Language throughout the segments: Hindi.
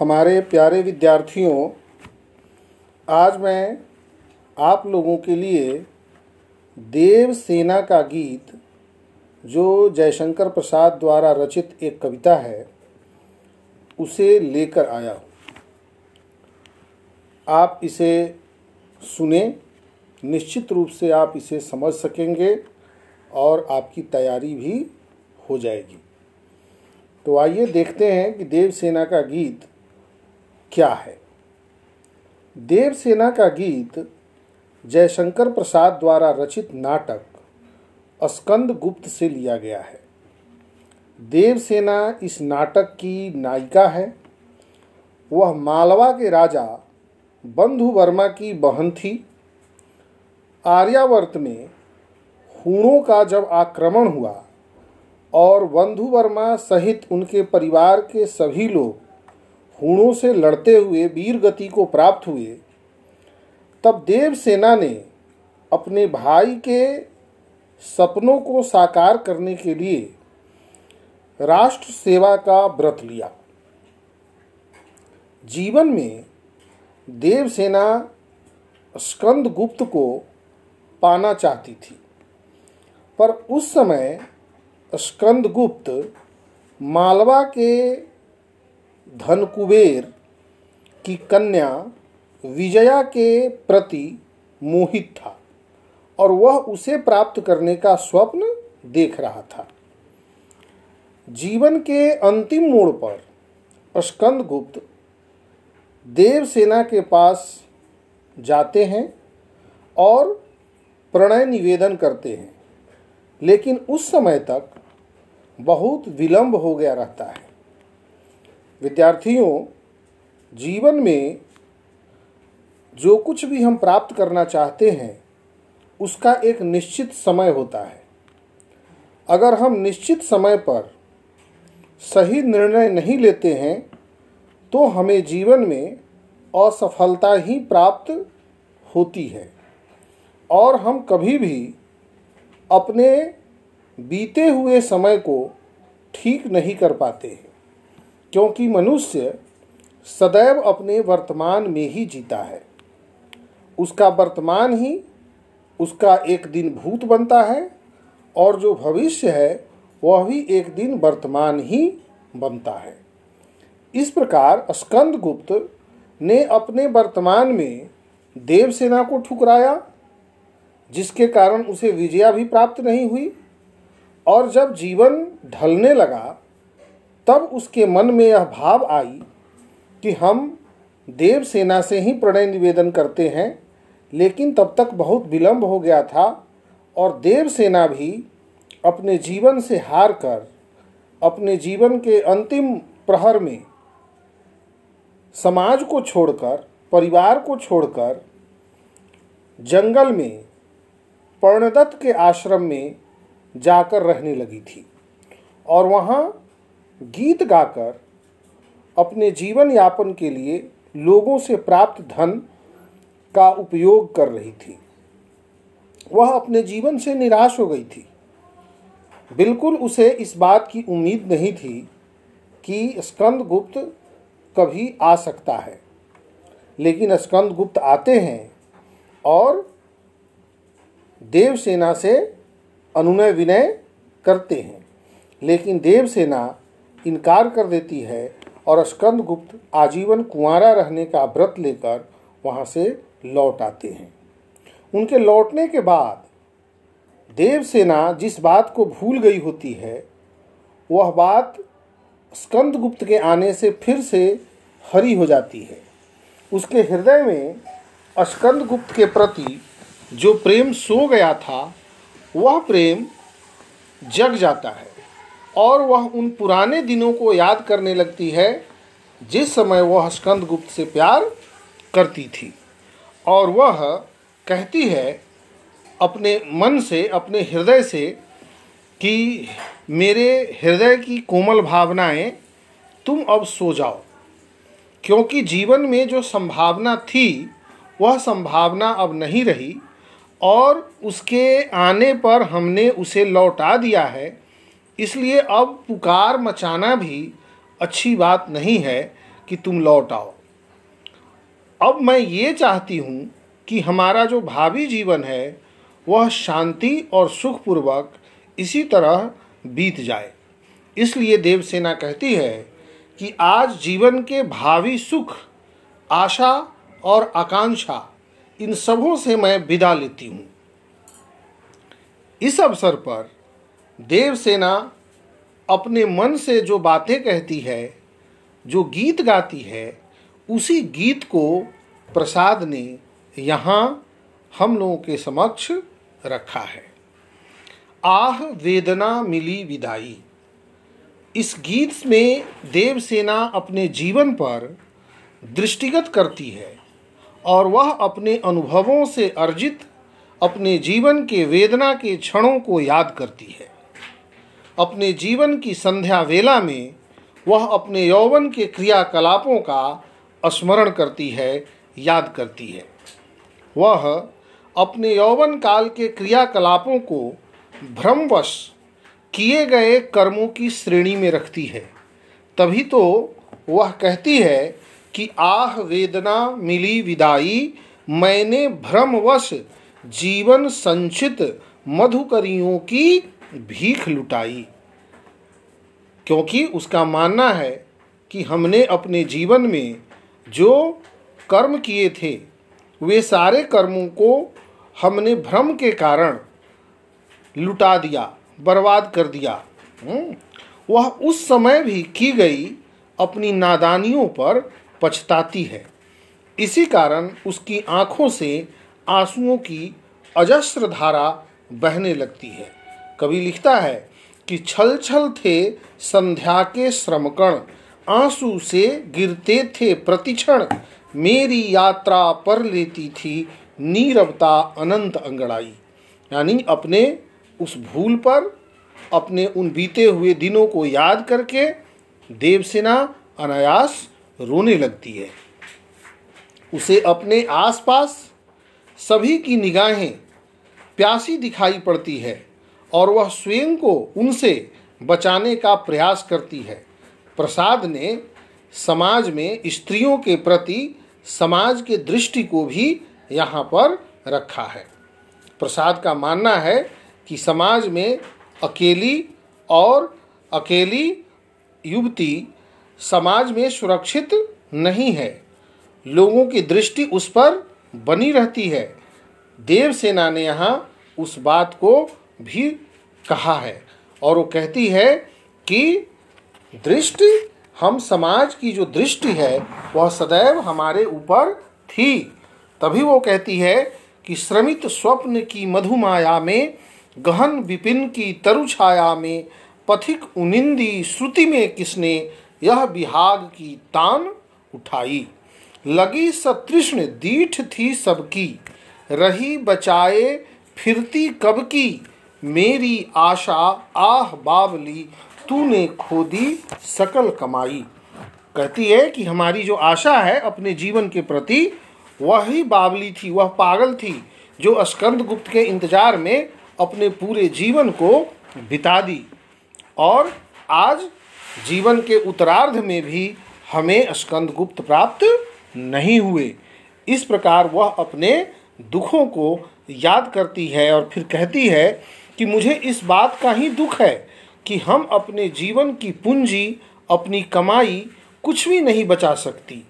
हमारे प्यारे विद्यार्थियों, आज मैं आप लोगों के लिए देव सेना का गीत, जो जयशंकर प्रसाद द्वारा रचित एक कविता है, उसे लेकर आया हूँ। आप इसे सुने, निश्चित रूप से आप इसे समझ सकेंगे और आपकी तैयारी भी हो जाएगी। तो आइए देखते हैं कि देवसेना का गीत क्या है? देवसेना का गीत जयशंकर प्रसाद द्वारा रचित नाटक स्कंद गुप्त से लिया गया है। देवसेना इस नाटक की नायिका है। वह मालवा के राजा बंधु वर्मा की बहन थी। आर्यावर्त में हूणों का जब आक्रमण हुआ और बंधु वर्मा सहित उनके परिवार के सभी लोग हूणों से लड़ते हुए, वीर गति को प्राप्त हुए, तब देवसेना ने अपने भाई के सपनों को साकार करने के लिए राष्ट्र सेवा का व्रत लिया। जीवन में देवसेना स्कंद गुप्त को पाना चाहती थी, पर उस समय स्कंद गुप्त मालवा के धनकुबेर की कन्या विजया के प्रति मोहित था और वह उसे प्राप्त करने का स्वप्न देख रहा था। जीवन के अंतिम मोड़ पर स्कंद गुप्त देवसेना के पास जाते हैं और प्रणय निवेदन करते हैं, लेकिन उस समय तक बहुत विलंब हो गया रहता है। विद्यार्थियों, जीवन में जो कुछ भी हम प्राप्त करना चाहते हैं, उसका एक निश्चित समय होता है। अगर हम निश्चित समय पर सही निर्णय नहीं लेते हैं तो हमें जीवन में असफलता ही प्राप्त होती है। और हम कभी भी अपने बीते हुए समय को ठीक नहीं कर पाते हैं। क्योंकि मनुष्य सदैव अपने वर्तमान में ही जीता है। उसका वर्तमान ही, उसका एक दिन भूत बनता है और जो भविष्य है, वह भी एक दिन वर्तमान ही बनता है। इस प्रकार स्कंद गुप्त ने अपने वर्तमान में देवसेना को ठुकराया, जिसके कारण उसे विजया भी प्राप्त नहीं हुई, और जब जीवन ढलने लगा तब उसके मन में यह भाव आई कि हम देवसेना से ही प्रणय निवेदन करते हैं, लेकिन तब तक बहुत विलंब हो गया था और देवसेना भी अपने जीवन से हार कर, अपने जीवन के अंतिम प्रहर में समाज को छोड़कर, परिवार को छोड़कर, जंगल में, पर्णदत्त के आश्रम में जाकर रहने लगी थी। और वहाँ गीत गाकर अपने जीवन यापन के लिए लोगों से प्राप्त धन का उपयोग कर रही थी। वह अपने जीवन से निराश हो गई थी। बिल्कुल उसे इस बात की उम्मीद नहीं थी कि स्कंद गुप्त कभी आ सकता है। लेकिन स्कंद गुप्त आते हैं और देवसेना से अनुनय विनय करते हैं। लेकिन देवसेना इनकार कर देती है और स्कंद गुप्त आजीवन कुंवारा रहने का व्रत लेकर वहाँ से लौट आते हैं। उनके लौटने के बाद देवसेना जिस बात को भूल गई होती है, वह बात स्कंद गुप्त के आने से फिर से हरी हो जाती है। उसके हृदय में स्कंद गुप्त के प्रति जो प्रेम सो गया था, वह प्रेम जग जाता है। और वह उन पुराने दिनों को याद करने लगती है, जिस समय वह स्कंद गुप्त से प्यार करती थी। और वह कहती है अपने मन से, अपने हृदय से, कि मेरे हृदय की कोमल भावनाएँ, तुम अब सो जाओ। क्योंकि जीवन में जो संभावना थी, वह संभावना अब नहीं रही, और उसके आने पर हमने उसे लौटा दिया है इसलिए अब पुकार मचाना भी अच्छी बात नहीं है कि तुम लौट आओ। अब मैं ये चाहती हूँ कि हमारा जो भावी जीवन है, वह शांति और सुखपूर्वक इसी तरह बीत जाए। इसलिए देवसेना कहती है कि आज जीवन के भावी सुख, आशा और आकांक्षा, इन सबों से मैं विदा लेती हूँ। इस अवसर पर देवसेना अपने मन से जो बातें कहती है, जो गीत गाती है, उसी गीत को प्रसाद ने यहाँ हम लोगों के समक्ष रखा है। आह वेदना मिली विदाई। इस गीत में देवसेना अपने जीवन पर दृष्टिगत करती है और वह अपने अनुभवों से अर्जित अपने जीवन के वेदना के क्षणों को याद करती है। अपने जीवन की संध्या वेला में वह अपने यौवन के क्रियाकलापों का स्मरण करती है, याद करती है। वह अपने यौवन काल के क्रियाकलापों को भ्रमवश किए गए कर्मों की श्रेणी में रखती है। तभी तो वह कहती है कि, आह, वेदना मिली विदाई, मैंने भ्रमवश जीवन संचित मधुकरियों की भीख लुटाई क्योंकि उसका मानना है कि हमने अपने जीवन में जो कर्म किए थे वे सारे कर्मों को हमने भ्रम के कारण लुटा दिया बर्बाद कर दिया। हम्म, वह उस समय भी की गई अपनी नादानियों पर पछताती है। इसी कारण उसकी आँखों से आंसुओं की अजस्र धारा बहने लगती है। कवि लिखता है कि छल छल थे संध्या के श्रमकण, आँसू से गिरते थे प्रतिक्षण। मेरी यात्रा पर लेती थी नीरवता अनंत अंगड़ाई। यानी अपने उस भूल पर, अपने उन बीते हुए दिनों को याद करके देवसेना अनायास रोने लगती है। उसे अपने आसपास सभी की निगाहें प्यासी दिखाई पड़ती है। और वह स्वयं को उनसे बचाने का प्रयास करती है। प्रसाद ने समाज में स्त्रियों के प्रति समाज के दृष्टि को भी यहाँ पर रखा है। प्रसाद का मानना है कि समाज में अकेली और अकेली युवती समाज में सुरक्षित नहीं है। लोगों की दृष्टि उस पर बनी रहती है। देवसेना ने यहाँ उस बात को भी कहा है। और वो कहती है कि दृष्टि, हम समाज की जो दृष्टि है, वह सदैव हमारे ऊपर थी। तभी वो कहती है कि श्रमित स्वप्न की मधुमाया में, गहन विपिन की तरु छाया में, पथिक उनिंदी श्रुति में किसने यह विहाग की तान उठाई। लगी सतृष्ण दीठ थी सबकी, रही बचाए फिरती कब की मेरी आशा, आह, बावली, तूने खोदी सकल कमाई। कहती है कि हमारी जो आशा है अपने जीवन के प्रति, वही बावली थी, वह पागल थी, जो स्कंद गुप्त के इंतज़ार में अपने पूरे जीवन को बिता दी। और आज जीवन के उत्तरार्ध में भी हमें स्कंद गुप्त प्राप्त नहीं हुए। इस प्रकार वह अपने दुखों को याद करती है और फिर कहती है कि मुझे इस बात का ही दुख है कि हम अपने जीवन की पूंजी, अपनी कमाई कुछ भी नहीं बचा सकती।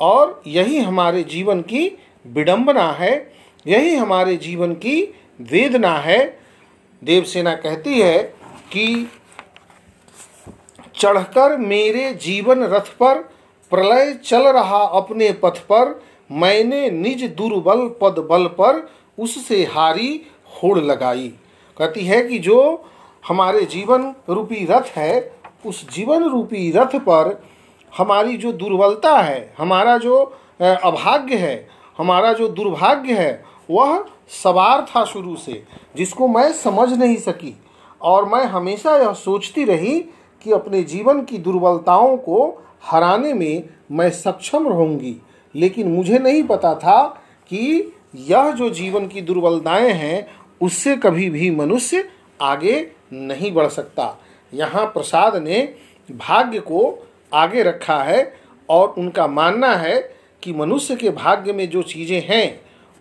और यही हमारे जीवन की विडंबना है, यही हमारे जीवन की वेदना है। देवसेना कहती है कि चढ़कर मेरे जीवन रथ पर प्रलय चल रहा अपने पथ पर, मैंने निज दुर्बल पद बल पर उससे हारी होड़ लगाई। कहती है कि जो हमारे जीवन रूपी रथ है, उस जीवन रूपी रथ पर हमारी जो दुर्बलता है, हमारा जो अभाग्य है, हमारा जो दुर्भाग्य है, वह सवार था शुरू से, जिसको मैं समझ नहीं सकी। और मैं हमेशा यह सोचती रही कि अपने जीवन की दुर्बलताओं को हराने में मैं सक्षम रहूँगी। लेकिन मुझे नहीं पता था कि यह जो जीवन की दुर्बलताएँ हैं उससे कभी भी मनुष्य आगे नहीं बढ़ सकता। यहाँ प्रसाद ने भाग्य को आगे रखा है और उनका मानना है कि मनुष्य के भाग्य में जो चीज़ें हैं,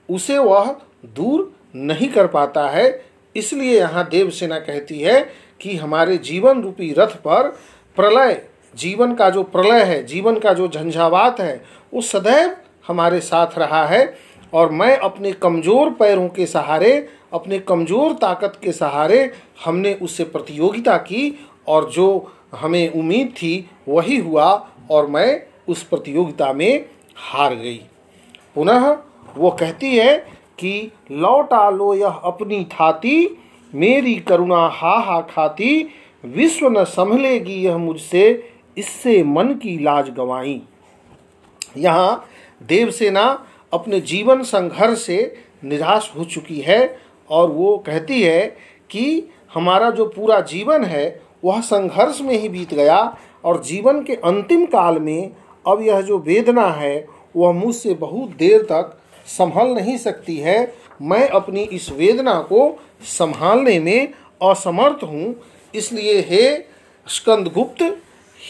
उसे वह दूर नहीं कर पाता है। इसलिए यहाँ देवसेना कहती है कि हमारे जीवन रूपी रथ पर प्रलय, जीवन का जो प्रलय है, जीवन का जो झंझावात है, वो सदैव हमारे साथ रहा है और मैं अपने कमज़ोर पैरों के सहारे अपने कमज़ोर ताकत के सहारे हमने उससे प्रतियोगिता की और जो हमें उम्मीद थी वही हुआ और मैं उस प्रतियोगिता में हार गई। पुनः वो कहती है कि, लौटा लो यह अपनी थाती, मेरी करुणा हा हा खाती, विश्व न संभलेगी यह मुझसे, इससे मन की लाज गवाई। यहाँ देवसेना अपने जीवन संघर्ष से निराश हो चुकी है और वो कहती है कि हमारा जो पूरा जीवन है, वह संघर्ष में ही बीत गया और जीवन के अंतिम काल में अब यह जो वेदना है, वह मुझसे बहुत देर तक संभल नहीं सकती है। मैं अपनी इस वेदना को संभालने में असमर्थ हूँ। इसलिए हे स्कंदगुप्त,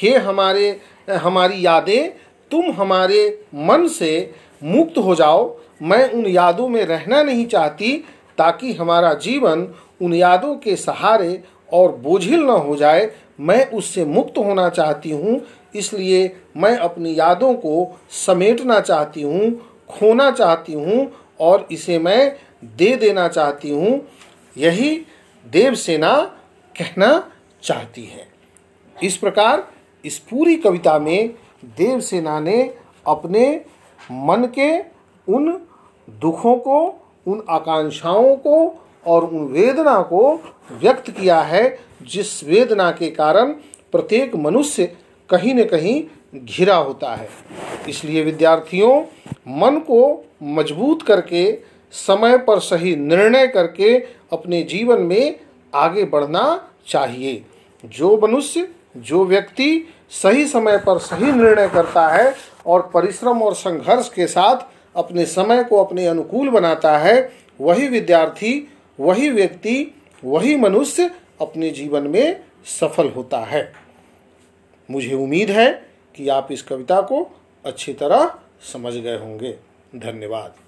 हे हमारे, हमारी यादें, तुम हमारे मन से मुक्त हो जाओ। मैं उन यादों में रहना नहीं चाहती ताकि हमारा जीवन उन यादों के सहारे और बोझिल न हो जाए, मैं उससे मुक्त होना चाहती हूँ, इसलिए मैं अपनी यादों को समेटना चाहती हूँ, खोना चाहती हूँ और इसे मैं दे देना चाहती हूँ। यही देवसेना कहना चाहती है। इस प्रकार इस पूरी कविता में देवसेना ने अपने मन के उन दुखों को उन आकांक्षाओं को और उन वेदना को व्यक्त किया है, जिस वेदना के कारण प्रत्येक मनुष्य कहीं न कहीं घिरा होता है। इसलिए विद्यार्थियों, मन को मज़बूत करके, समय पर सही निर्णय करके अपने जीवन में आगे बढ़ना चाहिए। जो मनुष्य, जो व्यक्ति सही समय पर सही निर्णय करता है और परिश्रम और संघर्ष के साथ अपने समय को अपने अनुकूल बनाता है, वही विद्यार्थी, वही व्यक्ति, वही मनुष्य अपने जीवन में सफल होता है। मुझे उम्मीद है कि आप इस कविता को अच्छी तरह समझ गए होंगे। धन्यवाद।